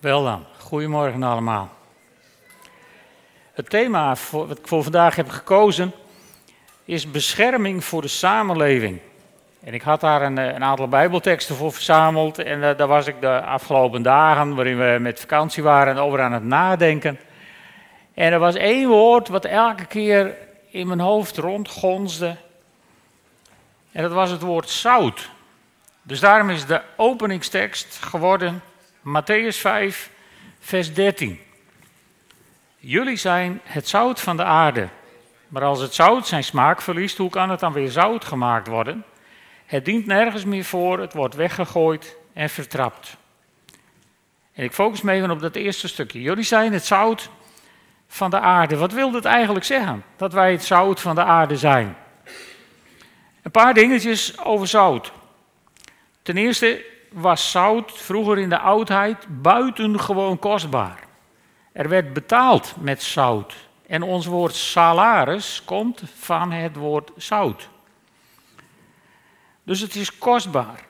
Wel dan, goedemorgen allemaal. Het thema voor, wat ik voor vandaag heb gekozen is bescherming voor de samenleving. En ik had daar een, eh, een aantal bijbelteksten voor verzameld en uh, daar was ik de afgelopen dagen, waarin we met vakantie waren, over aan het nadenken. En er was één woord wat elke keer in mijn hoofd rondgonsde. En dat was het woord zout. Dus daarom is de openingstekst geworden Matthäus 5, vers 13. Jullie zijn het zout van de aarde. Maar als het zout zijn smaak verliest, hoe kan het dan weer zout gemaakt worden? Het dient nergens meer voor, het wordt weggegooid en vertrapt. En ik focus me even op dat eerste stukje. Jullie zijn het zout van de aarde. Wat wil dat eigenlijk zeggen? Dat wij het zout van de aarde zijn. Een paar dingetjes over zout. Ten eerste was zout vroeger in de oudheid buitengewoon kostbaar. Er werd betaald met zout. En ons woord salaris komt van het woord zout. Dus het is kostbaar.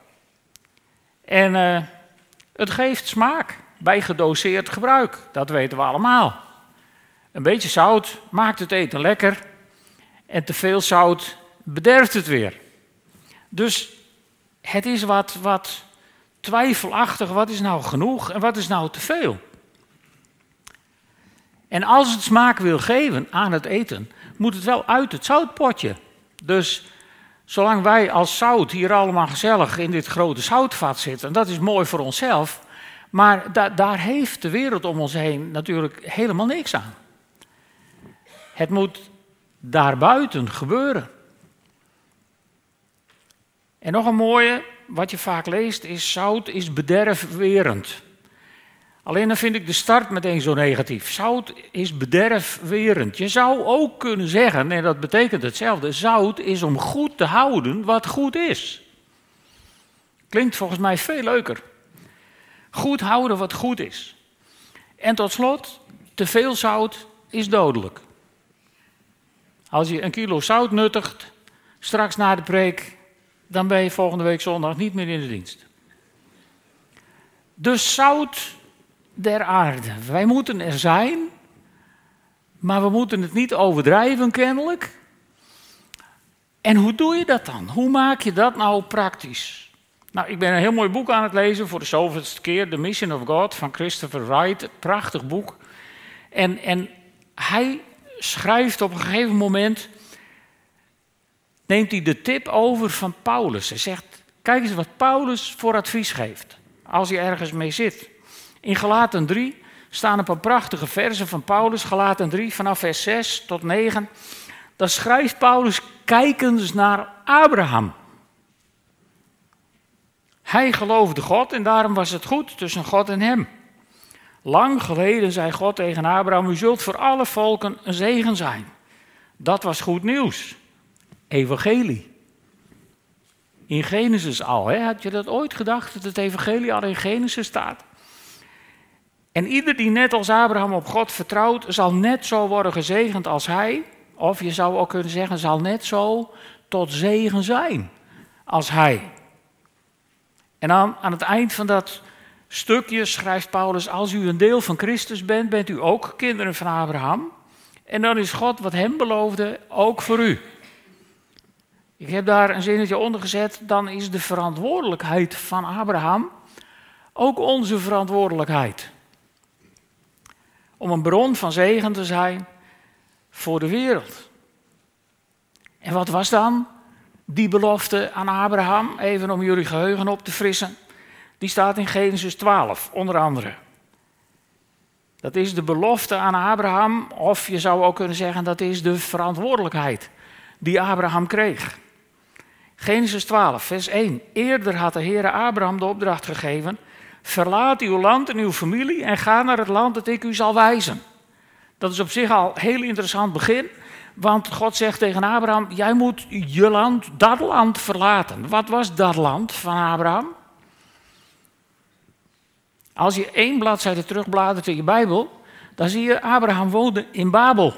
En uh, het geeft smaak bij gedoseerd gebruik. Dat weten we allemaal. Een beetje zout maakt het eten lekker. En te veel zout bederft het weer. Dus het is wat, wat twijfelachtig. Wat is nou genoeg en wat is nou te veel? En als het smaak wil geven aan het eten, moet het wel uit het zoutpotje. Dus zolang wij als zout hier allemaal gezellig in dit grote zoutvat zitten, dat is mooi voor onszelf, maar da daar heeft de wereld om ons heen natuurlijk helemaal niks aan. Het moet daarbuiten gebeuren. En nog een mooie, wat je vaak leest, is zout is bederfwerend. Alleen dan vind ik de start meteen zo negatief. Zout is bederfwerend. Je zou ook kunnen zeggen, en dat betekent hetzelfde, zout is om goed te houden wat goed is. Klinkt volgens mij veel leuker. Goed houden wat goed is. En tot slot, te veel zout is dodelijk. Als je een kilo zout nuttigt, straks na de preek, dan ben je volgende week zondag niet meer in de dienst. Dus zout der aarde. Wij moeten er zijn, maar we moeten het niet overdrijven kennelijk. En hoe doe je dat dan? Hoe maak je dat nou praktisch? Nou, ik ben een heel mooi boek aan het lezen voor de zoveelste keer, The Mission of God van Christopher Wright. Prachtig boek. En, en hij schrijft op een gegeven moment, neemt hij de tip over van Paulus. Hij zegt, kijk eens wat Paulus voor advies geeft, als je ergens mee zit. In Galaten 3 staan een paar prachtige versen van Paulus, Galaten 3 vanaf vers 6 tot 9. Dan schrijft Paulus, kijkens naar Abraham. Hij geloofde God en daarom was het goed tussen God en hem. Lang geleden zei God tegen Abraham: U zult voor alle volken een zegen zijn. Dat was goed nieuws. Evangelie. In Genesis al, hè? had je dat ooit gedacht dat het Evangelie al in Genesis staat? En ieder die net als Abraham op God vertrouwt, zal net zo worden gezegend als hij. Of je zou ook kunnen zeggen, zal net zo tot zegen zijn als hij. En dan aan het eind van dat stukje schrijft Paulus: Als u een deel van Christus bent, bent u ook kinderen van Abraham. En dan is God wat hem beloofde ook voor u. Ik heb daar een zinnetje onder gezet. Dan is de verantwoordelijkheid van Abraham ook onze verantwoordelijkheid. Om een bron van zegen te zijn voor de wereld. En wat was dan die belofte aan Abraham? Even om jullie geheugen op te frissen. Die staat in Genesis 12, onder andere. Dat is de belofte aan Abraham, of je zou ook kunnen zeggen dat is de verantwoordelijkheid die Abraham kreeg. Genesis 12, vers 1. Eerder had de Heer Abraham de opdracht gegeven: Verlaat uw land en uw familie en ga naar het land dat ik u zal wijzen. Dat is op zich al een heel interessant begin, want God zegt tegen Abraham: Jij moet je land, dat land verlaten. Wat was dat land van Abraham? Als je één bladzijde terugbladert in je Bijbel, dan zie je Abraham woonde in Babel.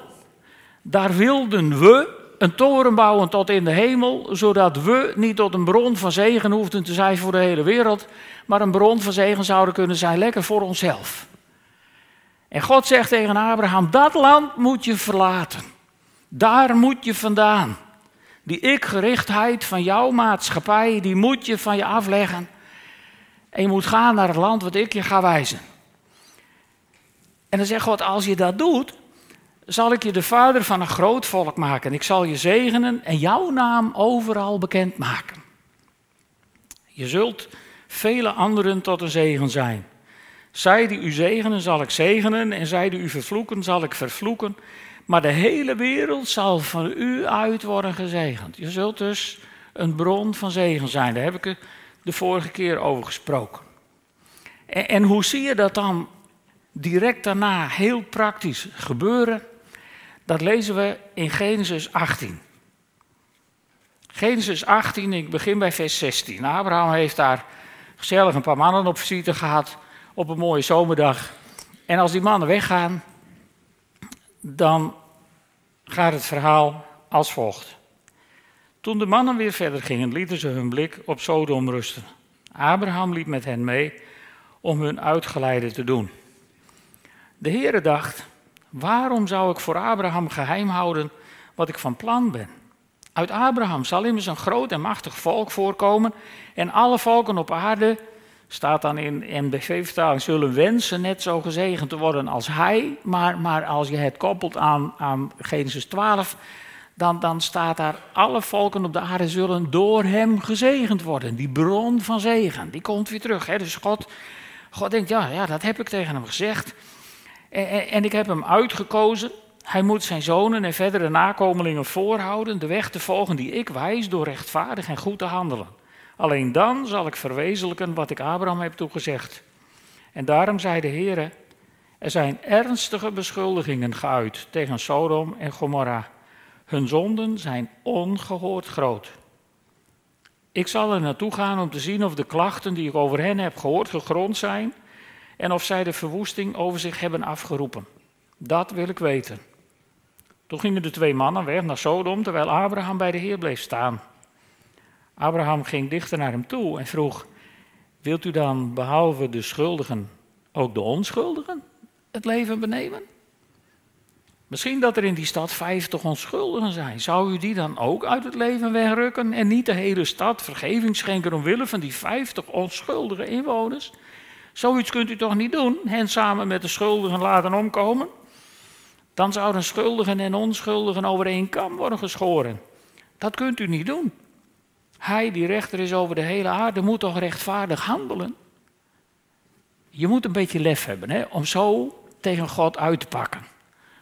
Daar wilden we een toren bouwen tot in de hemel, zodat we niet tot een bron van zegen hoefden te zijn voor de hele wereld, maar een bron van zegen zouden kunnen zijn lekker voor onszelf. En God zegt tegen Abraham: Dat land moet je verlaten. Daar moet je vandaan. Die ik-gerichtheid van jouw maatschappij, die moet je van je afleggen. En je moet gaan naar het land wat ik je ga wijzen. En dan zegt God: Als je dat doet, zal ik je de vader van een groot volk maken. Ik zal je zegenen en jouw naam overal bekend maken. Je zult vele anderen tot een zegen zijn. Zij die u zegenen, zal ik zegenen, en zij die u vervloeken, zal ik vervloeken. Maar de hele wereld zal van u uit worden gezegend. Je zult dus een bron van zegen zijn. Daar heb ik de vorige keer over gesproken. En, en hoe zie je dat dan direct daarna heel praktisch gebeuren? Dat lezen we in Genesis 18. Genesis 18, ik begin bij vers 16. Abraham heeft daar gezellig een paar mannen op visite gehad op een mooie zomerdag. En als die mannen weggaan, dan gaat het verhaal als volgt. Toen de mannen weer verder gingen, lieten ze hun blik op Sodom rusten. Abraham liep met hen mee om hun uitgeleide te doen. De Heere dacht, waarom zou ik voor Abraham geheim houden wat ik van plan ben? Uit Abraham zal immers een groot en machtig volk voorkomen en alle volken op aarde staat dan in NBV-vertaling, zullen wensen net zo gezegend te worden als hij. Maar, maar als je het koppelt aan, aan Genesis 12, dan, dan staat daar, alle volken op de aarde zullen door hem gezegend worden. Die bron van zegen, die komt weer terug. Hè? Dus God, God denkt, ja, ja, dat heb ik tegen hem gezegd. En, ik heb hem uitgekozen. Hij moet zijn zonen en verdere nakomelingen voorhouden de weg te volgen die ik wijs door rechtvaardig en goed te handelen. Alleen dan zal ik verwezenlijken wat ik Abraham heb toegezegd. En daarom zei de Heer: Er zijn ernstige beschuldigingen geuit tegen Sodom en Gomorra. Hun zonden zijn ongehoord groot. Ik zal er naartoe gaan om te zien of de klachten die ik over hen heb gehoord gegrond zijn en of zij de verwoesting over zich hebben afgeroepen. Dat wil ik weten. Toen gingen de twee mannen weg naar Sodom terwijl Abraham bij de Heer bleef staan. Abraham ging dichter naar hem toe en vroeg: Wilt u dan behalve de schuldigen ook de onschuldigen het leven benemen? Misschien dat er in die stad vijftig onschuldigen zijn. Zou u die dan ook uit het leven wegrukken en niet de hele stad vergeving schenken omwille van die vijftig onschuldige inwoners? Zoiets kunt u toch niet doen, hen samen met de schuldigen laten omkomen? Dan zouden schuldigen en onschuldigen over één kam worden geschoren. Dat kunt u niet doen. Hij die rechter is over de hele aarde moet toch rechtvaardig handelen? Je moet een beetje lef hebben hè, om zo tegen God uit te pakken.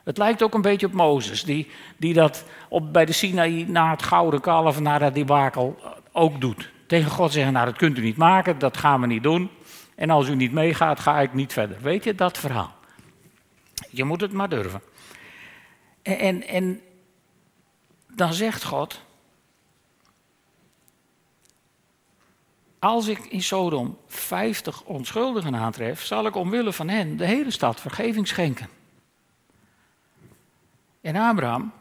Het lijkt ook een beetje op Mozes, die, die dat op, bij de Sinaï na het gouden kalf, na dat debakel, ook doet. Tegen God zeggen, nou dat kunt u niet maken, dat gaan we niet doen. En als u niet meegaat, ga ik niet verder. Weet je, dat verhaal. Je moet het maar durven. En, en, dan zegt God, Als ik in Sodom 50 onschuldigen aantref, zal ik omwille van hen de hele stad vergeving schenken. En Abraham,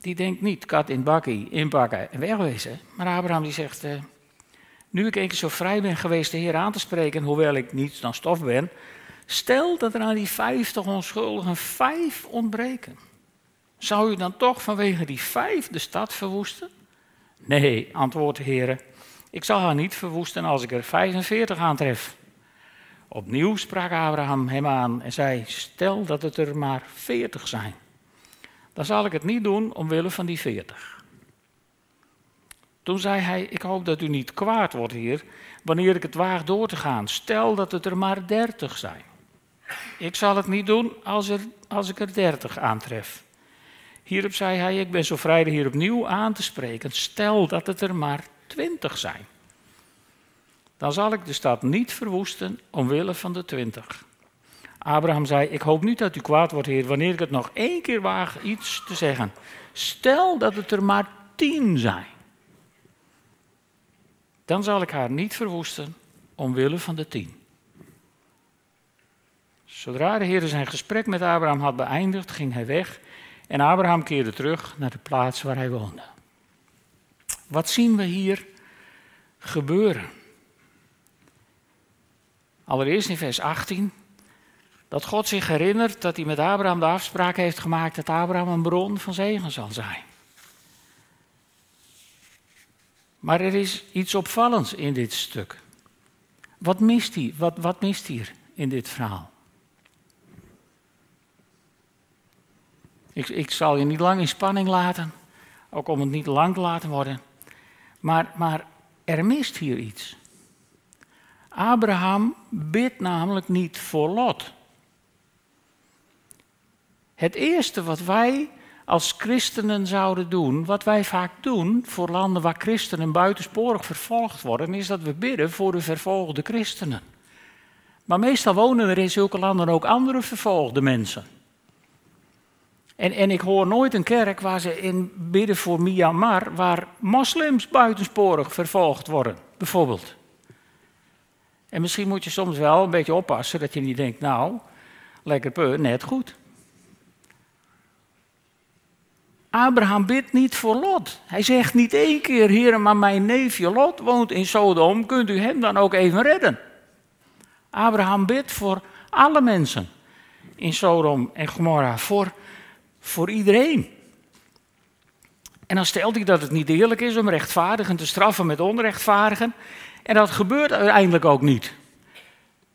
die denkt niet kat in bakkie, inpakken en wegwezen. Maar Abraham die zegt, eh, nu ik een keer zo vrij ben geweest de Heer aan te spreken, hoewel ik niets dan stof ben, stel dat er aan die 50 onschuldigen vijf ontbreken. Zou u dan toch vanwege die vijf de stad verwoesten? Nee, antwoordt de Heer, ik zal haar niet verwoesten als ik er 45 aantref. Opnieuw sprak Abraham hem aan en zei: Stel dat het er maar 40 zijn. Dan zal ik het niet doen omwille van die 40. Toen zei hij: Ik hoop dat u niet kwaad wordt, hier, wanneer ik het waag door te gaan. Stel dat het er maar 30 zijn. Ik zal het niet doen als, als ik er 30 aantref. Hierop zei hij: Ik ben zo vrij hier opnieuw aan te spreken. Stel dat het er maar twintig zijn. Dan zal ik de stad niet verwoesten omwille van de twintig. Abraham zei: Ik hoop niet dat u kwaad wordt, Heer, wanneer ik het nog één keer waag iets te zeggen. Stel dat het er maar tien zijn. Dan zal ik haar niet verwoesten omwille van de tien. Zodra de Heer zijn gesprek met Abraham had beëindigd, ging hij weg En Abraham keerde terug naar de plaats waar hij woonde. Wat zien we hier gebeuren? Allereerst in vers 18 dat God zich herinnert dat hij met Abraham de afspraak heeft gemaakt dat Abraham een bron van zegen zal zijn. Maar er is iets opvallends in dit stuk. Wat mist hij? Wat, wat mist hier in dit verhaal? Ik, ik zal je niet lang in spanning laten, ook om het niet lang te laten worden. Maar, maar er mist hier iets. Abraham bidt namelijk niet voor Lot. Het eerste wat wij als christenen zouden doen, wat wij vaak doen voor landen waar christenen buitensporig vervolgd worden, is dat we bidden voor de vervolgde christenen. Maar meestal wonen er in zulke landen ook andere vervolgde mensen. En, en ik hoor nooit een kerk waar ze in bidden voor Myanmar, waar moslims buitensporig vervolgd worden, bijvoorbeeld. En misschien moet je soms wel een beetje oppassen dat je niet denkt, nou, lekker peu, net goed. Abraham bidt niet voor Lot. Hij zegt niet één keer, Heer, maar mijn neefje Lot woont in Sodom, kunt u hem dan ook even redden? Abraham bidt voor alle mensen in Sodom en Gomorra, voor, voor iedereen. En dan stelt hij dat het niet eerlijk is om rechtvaardigen te straffen met onrechtvaardigen. En dat gebeurt uiteindelijk ook niet.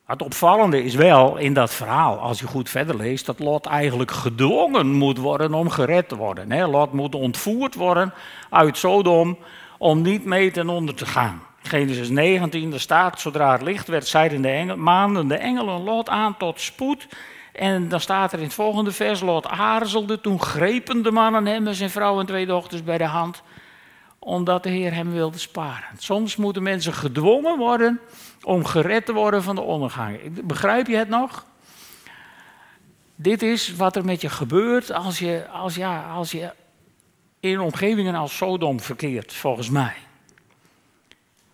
Het opvallende is wel in dat verhaal, als je goed verder leest, dat Lot eigenlijk gedwongen moet worden om gered te worden. Lot moet ontvoerd worden uit Sodom om niet mee ten onder te gaan. Genesis 19, er staat, zodra het licht werd, zeiden de engelen, maanden de engelen Lot aan tot spoed. En dan staat er in het volgende vers, Lot aarzelde, toen grepen de mannen hem en zijn vrouw en twee dochters bij de hand, omdat de Heer hem wilde sparen. Soms moeten mensen gedwongen worden om gered te worden van de ondergang. Begrijp je het nog? Dit is wat er met je gebeurt als je, als, ja, als je in omgevingen als Sodom verkeert, volgens mij.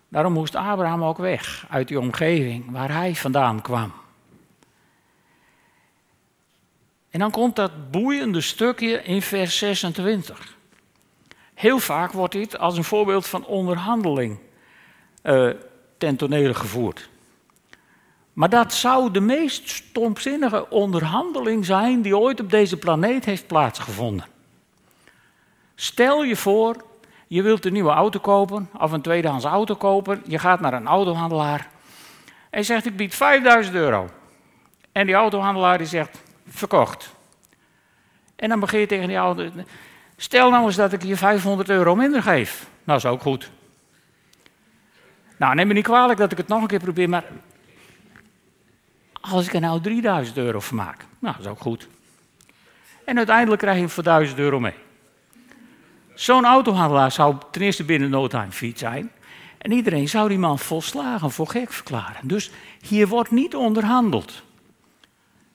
Daarom moest Abraham ook weg uit die omgeving waar hij vandaan kwam. En dan komt dat boeiende stukje in vers 26. Heel vaak wordt dit als een voorbeeld van onderhandeling uh, ten tonele gevoerd. Maar dat zou de meest stomzinnige onderhandeling zijn die ooit op deze planeet heeft plaatsgevonden. Stel je voor, je wilt een nieuwe auto kopen of een tweedehands auto kopen. Je gaat naar een autohandelaar en zegt ik bied 5000 euro. En die autohandelaar die zegt verkocht. En dan begin je tegen die auto, stel nou eens dat ik je 500 euro minder geef. Nou, is ook goed. Nou, neem me niet kwalijk dat ik het nog een keer probeer, maar als ik er nou 3000 euro van maak, nou, dat is ook goed. En uiteindelijk krijg je hem voor 1000 euro mee. Zo'n autohandelaar zou ten eerste binnen no time fiets zijn. En iedereen zou die man volslagen voor gek verklaren. Dus hier wordt niet onderhandeld.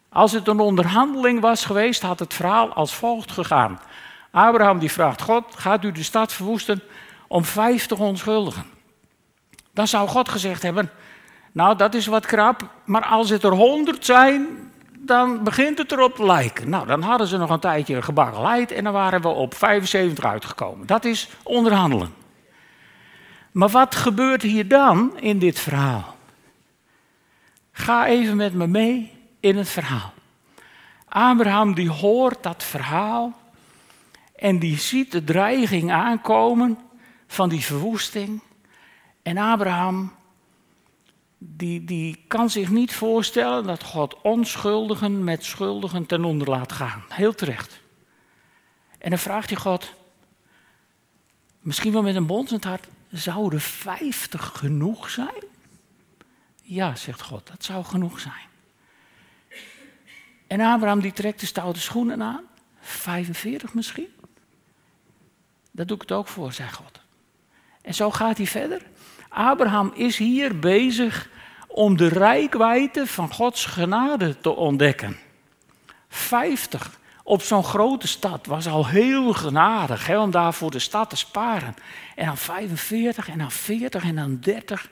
Als het een onderhandeling was geweest, had het verhaal als volgt gegaan. Abraham die vraagt God, gaat u de stad verwoesten om 50 onschuldigen? Dan zou God gezegd hebben, nou dat is wat krap, maar als het er honderd zijn, dan begint het erop te lijken. Nou, dan hadden ze nog een tijdje gebaggeleid en dan waren we op 75 uitgekomen. Dat is onderhandelen. Maar wat gebeurt hier dan in dit verhaal? Ga even met me mee in het verhaal. Abraham die hoort dat verhaal en die ziet de dreiging aankomen van die verwoesting. En Abraham, die, die kan zich niet voorstellen dat God onschuldigen met schuldigen ten onder laat gaan. Heel terecht. En dan vraagt hij God, misschien wel met een bonzend hart, zouden vijftig genoeg zijn? Ja, zegt God, dat zou genoeg zijn. En Abraham die trekt de stoute schoenen aan. 45 misschien? Dat doe ik het ook voor, zegt God. En zo gaat hij verder. Abraham is hier bezig om de rijkwijde van Gods genade te ontdekken. 50 op zo'n grote stad was al heel genadig hè, om daarvoor de stad te sparen. En dan 45 en dan 40 en dan 30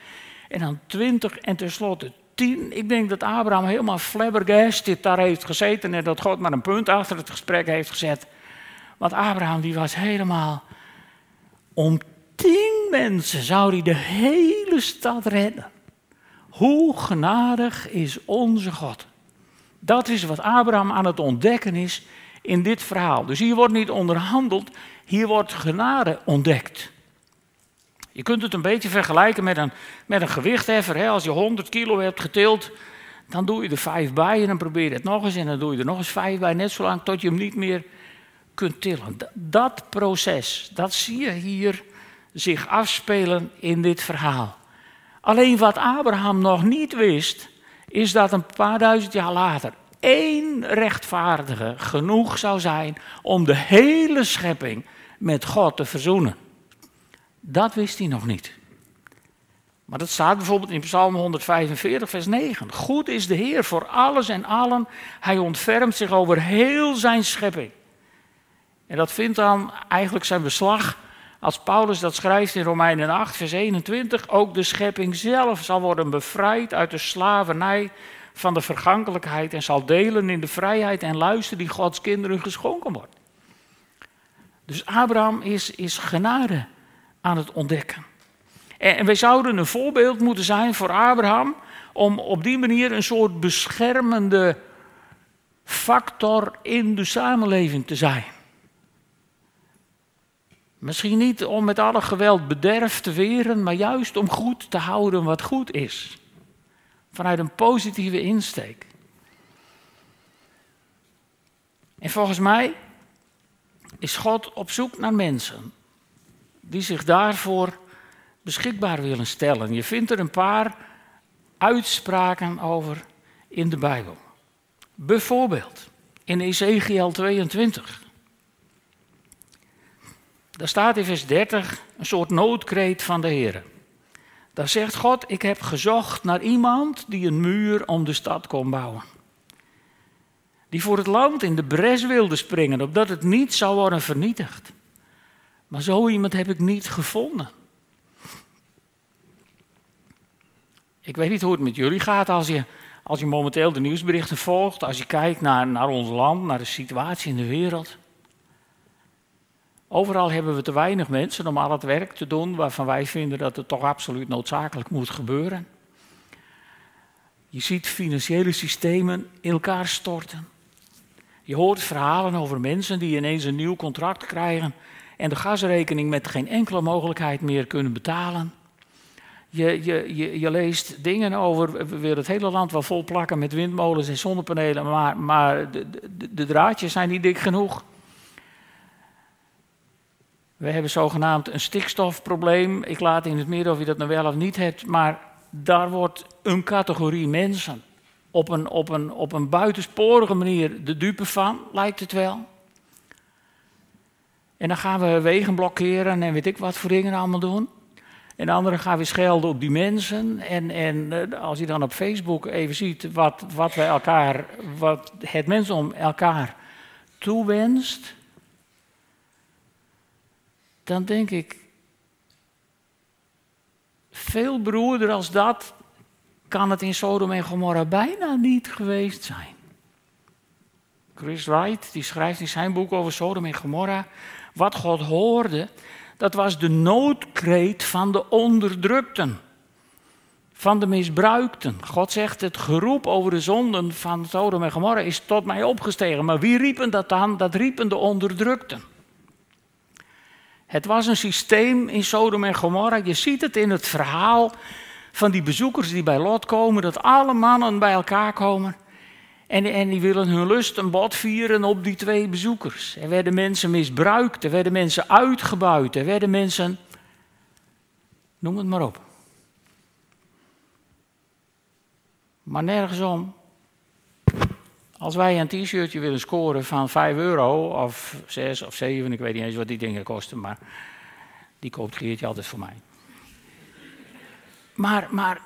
en dan 20 en tenslotte 10. Ik denk dat Abraham helemaal flabbergasted daar heeft gezeten en dat God maar een punt achter het gesprek heeft gezet. Want Abraham die was helemaal om tien mensen zou hij de hele stad redden. Hoe genadig is onze God? Dat is wat Abraham aan het ontdekken is in dit verhaal. Dus hier wordt niet onderhandeld, hier wordt genade ontdekt. Je kunt het een beetje vergelijken met een, met een gewichtheffer. Hè? Als je 100 kilo hebt getild, dan doe je er vijf bij en dan probeer je het nog eens en dan doe je er nog eens vijf bij, net zolang tot je hem niet meer kunt tillen. Dat proces, dat zie je hier zich afspelen in dit verhaal. Alleen wat Abraham nog niet wist, is dat een paar duizend jaar later één rechtvaardige genoeg zou zijn om de hele schepping met God te verzoenen. Dat wist hij nog niet. Maar dat staat bijvoorbeeld in Psalm 145, vers 9. Goed is de Heer voor alles en allen. Hij ontfermt zich over heel zijn schepping. En dat vindt dan eigenlijk zijn beslag als Paulus dat schrijft in Romeinen 8, vers 21. Ook de schepping zelf zal worden bevrijd uit de slavernij van de vergankelijkheid en zal delen in de vrijheid en luister die Gods kinderen geschonken wordt. Dus Abraham is, is genade aan het ontdekken. En, en wij zouden een voorbeeld moeten zijn voor Abraham om op die manier een soort beschermende factor in de samenleving te zijn. Misschien niet om met alle geweld bederf te weren, maar juist om goed te houden wat goed is. Vanuit een positieve insteek. En volgens mij is God op zoek naar mensen die zich daarvoor beschikbaar willen stellen. Je vindt er een paar uitspraken over in de Bijbel. Bijvoorbeeld in Ezekiel 22. Daar staat in vers 30 een soort noodkreet van de Heer. Daar zegt God: Ik heb gezocht naar iemand die een muur om de stad kon bouwen. Die voor het land in de bres wilde springen, opdat het niet zou worden vernietigd. Maar zo iemand heb ik niet gevonden. Ik weet niet hoe het met jullie gaat als je, als je momenteel de nieuwsberichten volgt, als je kijkt naar, naar ons land, naar de situatie in de wereld. Overal hebben we te weinig mensen om al het werk te doen waarvan wij vinden dat het toch absoluut noodzakelijk moet gebeuren. Je ziet financiële systemen in elkaar storten. Je hoort verhalen over mensen die ineens een nieuw contract krijgen en de gasrekening met geen enkele mogelijkheid meer kunnen betalen. Je, je, je, leest dingen over, we willen het hele land wel vol plakken met windmolens en zonnepanelen, maar, maar de draadjes zijn niet dik genoeg. We hebben zogenaamd een stikstofprobleem. Ik laat in het midden of je dat nou wel of niet hebt, maar daar wordt een categorie mensen op een, op een, op een buitensporige manier de dupe van, lijkt het wel. En dan gaan we wegen blokkeren en weet ik wat voor dingen allemaal doen. En anderen gaan weer schelden op die mensen. En, en eh, als je dan op Facebook even ziet wat, wat, wij elkaar, wat het mens om elkaar toewenst, dan denk ik, veel beroerder als dat kan het in Sodom en Gomorra bijna niet geweest zijn. Chris Wright, die schrijft in zijn boek over Sodom en Gomorra, wat God hoorde, dat was de noodkreet van de onderdrukten, van de misbruikten. God zegt, het geroep over de zonden van Sodom en Gomorra is tot mij opgestegen. Maar wie riepen dat dan? Dat riepen de onderdrukten. Het was een systeem in Sodom en Gomorra. Je ziet het in het verhaal van die bezoekers die bij Lot komen, dat alle mannen bij elkaar komen. En, en die willen hun lust een bad vieren op die twee bezoekers. Er werden mensen misbruikt, er werden mensen uitgebuit, er werden mensen. Noem het maar op. Maar nergens om. Als wij een t-shirtje willen scoren van 5 euro, of 6 of 7, ik weet niet eens wat die dingen kosten, maar die koopt Geertje altijd voor mij. Maar, maar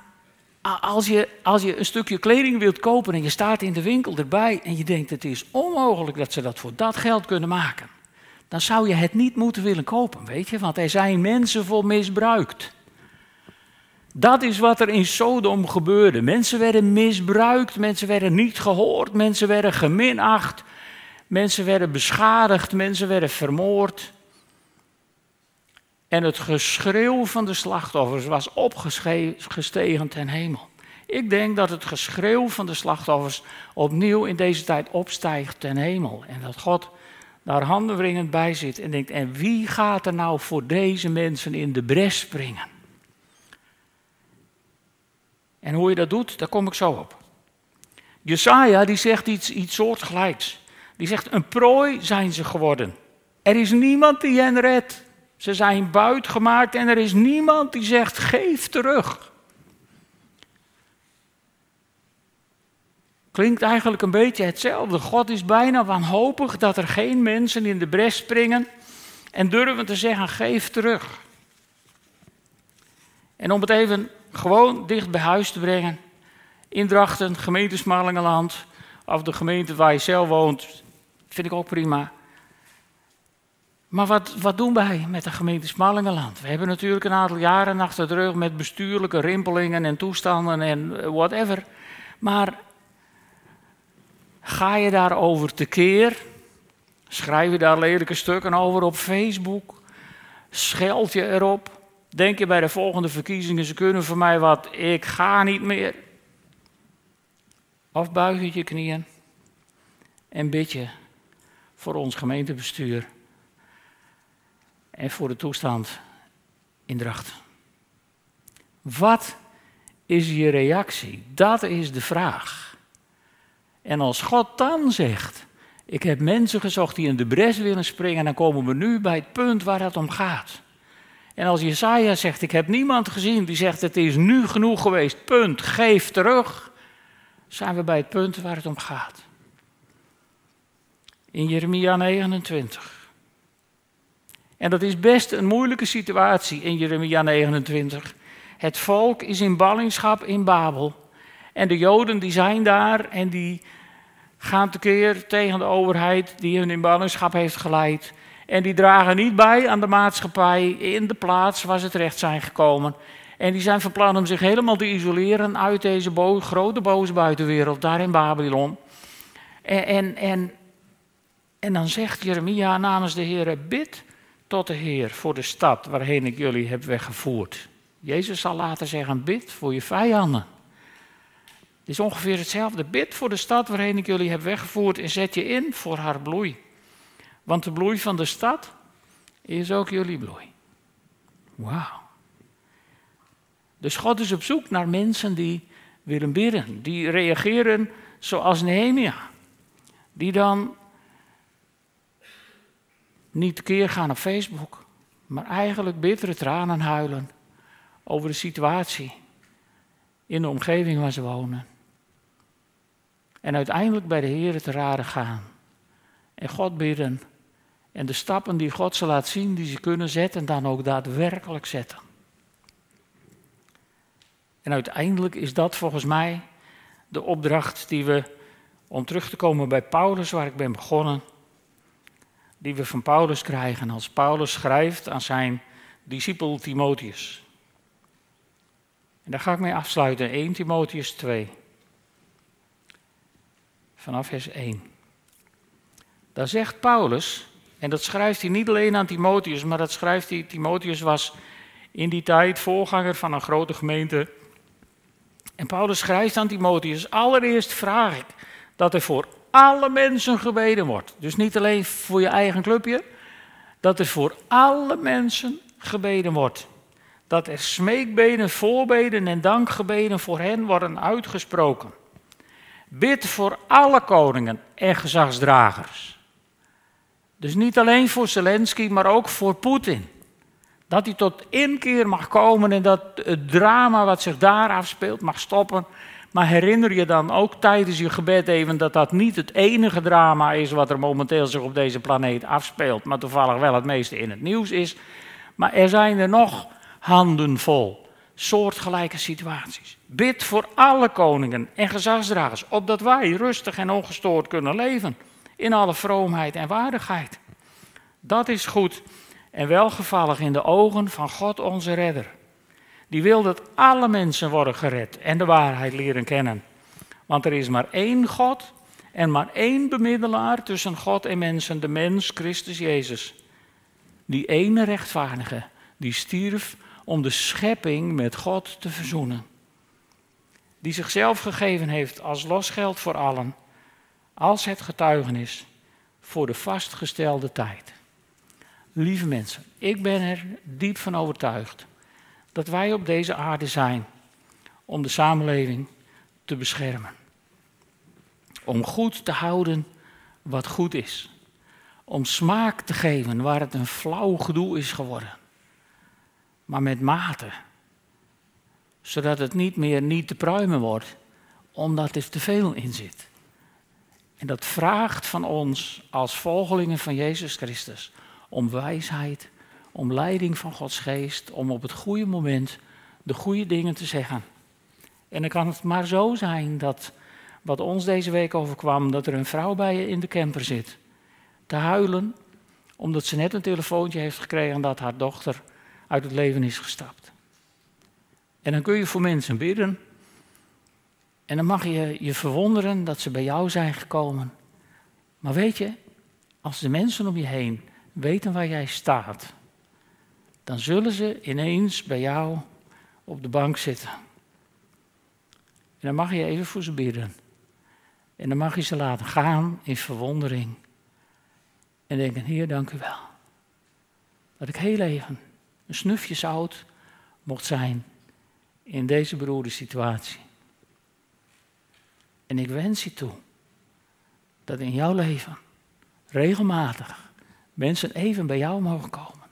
als, je, als je een stukje kleding wilt kopen en je staat in de winkel erbij en je denkt het is onmogelijk dat ze dat voor dat geld kunnen maken, dan zou je het niet moeten willen kopen, weet je, want er zijn mensen voor misbruikt. Dat is wat er in Sodom gebeurde. Mensen werden misbruikt, mensen werden niet gehoord, mensen werden geminacht. Mensen werden beschadigd, mensen werden vermoord. En het geschreeuw van de slachtoffers was opgestegen ten hemel. Ik denk dat het geschreeuw van de slachtoffers opnieuw in deze tijd opstijgt ten hemel. En dat God daar handenwringend bij zit en denkt: en wie gaat er nou voor deze mensen in de bres springen? En hoe je dat doet, daar kom ik zo op. Jesaja die zegt iets, iets soortgelijks. Die zegt, een prooi zijn ze geworden. Er is niemand die hen redt. Ze zijn buitgemaakt en er is niemand die zegt, geef terug. Klinkt eigenlijk een beetje hetzelfde. God is bijna wanhopig dat er geen mensen in de bres springen en durven te zeggen, geef terug. En om het even gewoon dicht bij huis te brengen. Indrachten, gemeente Smalingenland, of de gemeente waar je zelf woont, vind ik ook prima. Maar wat, wat doen wij met de gemeente Smalingenland? We hebben natuurlijk een aantal jaren achter de rug met bestuurlijke rimpelingen en toestanden en whatever. Maar ga je daarover tekeer? Schrijf je daar lelijke stukken over op Facebook? Scheld je erop? Denk je bij de volgende verkiezingen, ze kunnen voor mij wat, ik ga niet meer. Of buig je je knieën en bid je voor ons gemeentebestuur en voor de toestand in Drachten. Wat is je reactie? Dat is de vraag. En als God dan zegt, ik heb mensen gezocht die in de bres willen springen, dan komen we nu bij het punt waar het om gaat. En als Jesaja zegt, ik heb niemand gezien die zegt, het is nu genoeg geweest, punt, geef terug, zijn we bij het punt waar het om gaat. In Jeremia 29. En dat is best een moeilijke situatie in Jeremia 29. Het volk is in ballingschap in Babel. En de Joden die zijn daar en die gaan tekeer tegen de overheid die hun in ballingschap heeft geleid. En die dragen niet bij aan de maatschappij in de plaats waar ze terecht zijn gekomen. En die zijn van plan om zich helemaal te isoleren uit deze bo grote boze buitenwereld, daar in Babylon. En, en, en, en dan zegt Jeremia namens de Heer, bid tot de Heer voor de stad waarheen ik jullie heb weggevoerd. Jezus zal later zeggen, bid voor je vijanden. Het is ongeveer hetzelfde. Bid voor de stad waarheen ik jullie heb weggevoerd en zet je in voor haar bloei. Want de bloei van de stad is ook jullie bloei. Wauw. Dus God is op zoek naar mensen die willen bidden, die reageren zoals Nehemia. Die dan niet keer gaan op Facebook, maar eigenlijk bittere tranen huilen over de situatie in de omgeving waar ze wonen. En uiteindelijk bij de Heer te raden gaan. En God bidden en de stappen die God ze laat zien, die ze kunnen zetten, dan ook daadwerkelijk zetten. En uiteindelijk is dat volgens mij de opdracht die we, om terug te komen bij Paulus, waar ik ben begonnen, die we van Paulus krijgen als Paulus schrijft aan zijn discipel Timotheus. En daar ga ik mee afsluiten, 1 Timotheus 2. Vanaf vers 1. Daar zegt Paulus, en dat schrijft hij niet alleen aan Timotheus, maar dat schrijft hij. Timotheus was in die tijd voorganger van een grote gemeente. En Paulus schrijft aan Timotheus: Allereerst vraag ik dat er voor alle mensen gebeden wordt. Dus niet alleen voor je eigen clubje, dat er voor alle mensen gebeden wordt. Dat er smeekbeden, voorbeden en dankgebeden voor hen worden uitgesproken. Bid voor alle koningen en gezagsdragers dus niet alleen voor Zelensky, maar ook voor Poetin. Dat hij tot inkeer mag komen en dat het drama wat zich daar afspeelt mag stoppen. Maar herinner je dan ook tijdens je gebed even dat dat niet het enige drama is wat er momenteel zich op deze planeet afspeelt, maar toevallig wel het meeste in het nieuws is. Maar er zijn er nog handenvol soortgelijke situaties. Bid voor alle koningen en gezagsdragers, opdat wij rustig en ongestoord kunnen leven in alle vroomheid en waardigheid. Dat is goed en welgevallig in de ogen van God onze redder. Die wil dat alle mensen worden gered en de waarheid leren kennen. Want er is maar één God en maar één bemiddelaar tussen God en mensen, de mens Christus Jezus. Die ene rechtvaardige, die stierf om de schepping met God te verzoenen. Die zichzelf gegeven heeft als losgeld voor allen, als het getuigenis voor de vastgestelde tijd. Lieve mensen, ik ben er diep van overtuigd dat wij op deze aarde zijn om de samenleving te beschermen. Om goed te houden wat goed is. Om smaak te geven waar het een flauw gedoe is geworden. Maar met mate. Zodat het niet meer niet te pruimen wordt, omdat er te veel in zit. En dat vraagt van ons als volgelingen van Jezus Christus om wijsheid, om leiding van Gods geest, om op het goede moment de goede dingen te zeggen. En dan kan het maar zo zijn dat wat ons deze week overkwam, dat er een vrouw bij je in de camper zit, te huilen, omdat ze net een telefoontje heeft gekregen dat haar dochter uit het leven is gestapt. En dan kun je voor mensen bidden. En dan mag je je verwonderen dat ze bij jou zijn gekomen. Maar weet je, als de mensen om je heen weten waar jij staat, dan zullen ze ineens bij jou op de bank zitten. En dan mag je even voor ze bidden. En dan mag je ze laten gaan in verwondering. En denken, Heer, dank u wel. Dat ik heel even een snufje zout mocht zijn in deze beroerde situatie. En ik wens je toe dat in jouw leven regelmatig mensen even bij jou mogen komen.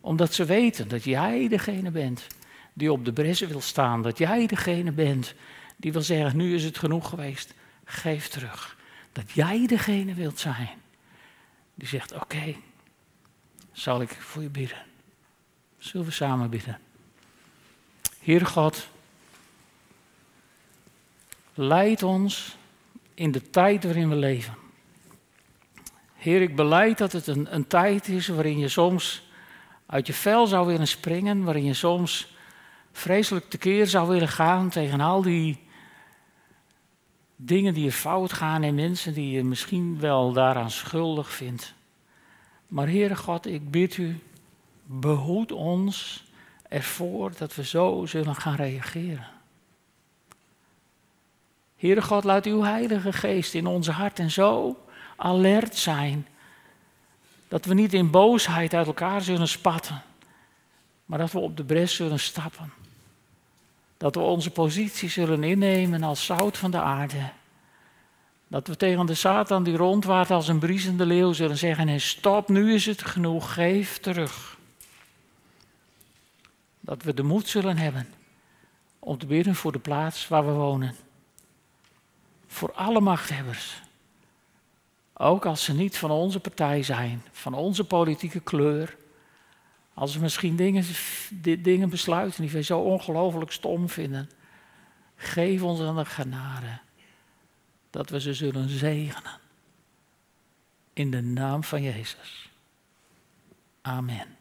Omdat ze weten dat jij degene bent die op de bressen wil staan. Dat jij degene bent die wil zeggen, nu is het genoeg geweest, geef terug. Dat jij degene wilt zijn die zegt, oké, zal ik voor je bidden. Zullen we samen bidden? Heer God, leid ons in de tijd waarin we leven. Heer, ik beleid dat het een, een tijd is waarin je soms uit je vel zou willen springen, waarin je soms vreselijk tekeer zou willen gaan tegen al die dingen die je fout gaan en mensen die je misschien wel daaraan schuldig vindt. Maar Heere God, ik bid u, behoed ons ervoor dat we zo zullen gaan reageren. Heere God, laat uw Heilige Geest in onze harten zo alert zijn dat we niet in boosheid uit elkaar zullen spatten, maar dat we op de bres zullen stappen. Dat we onze positie zullen innemen als zout van de aarde. Dat we tegen de Satan die rondwaart als een briesende leeuw zullen zeggen: en stop, nu is het genoeg, geef terug. Dat we de moed zullen hebben om te bidden voor de plaats waar we wonen. Voor alle machthebbers. Ook als ze niet van onze partij zijn, van onze politieke kleur. Als we misschien dingen, dingen besluiten die we zo ongelooflijk stom vinden. Geef ons aan de genade dat we ze zullen zegenen. In de naam van Jezus. Amen.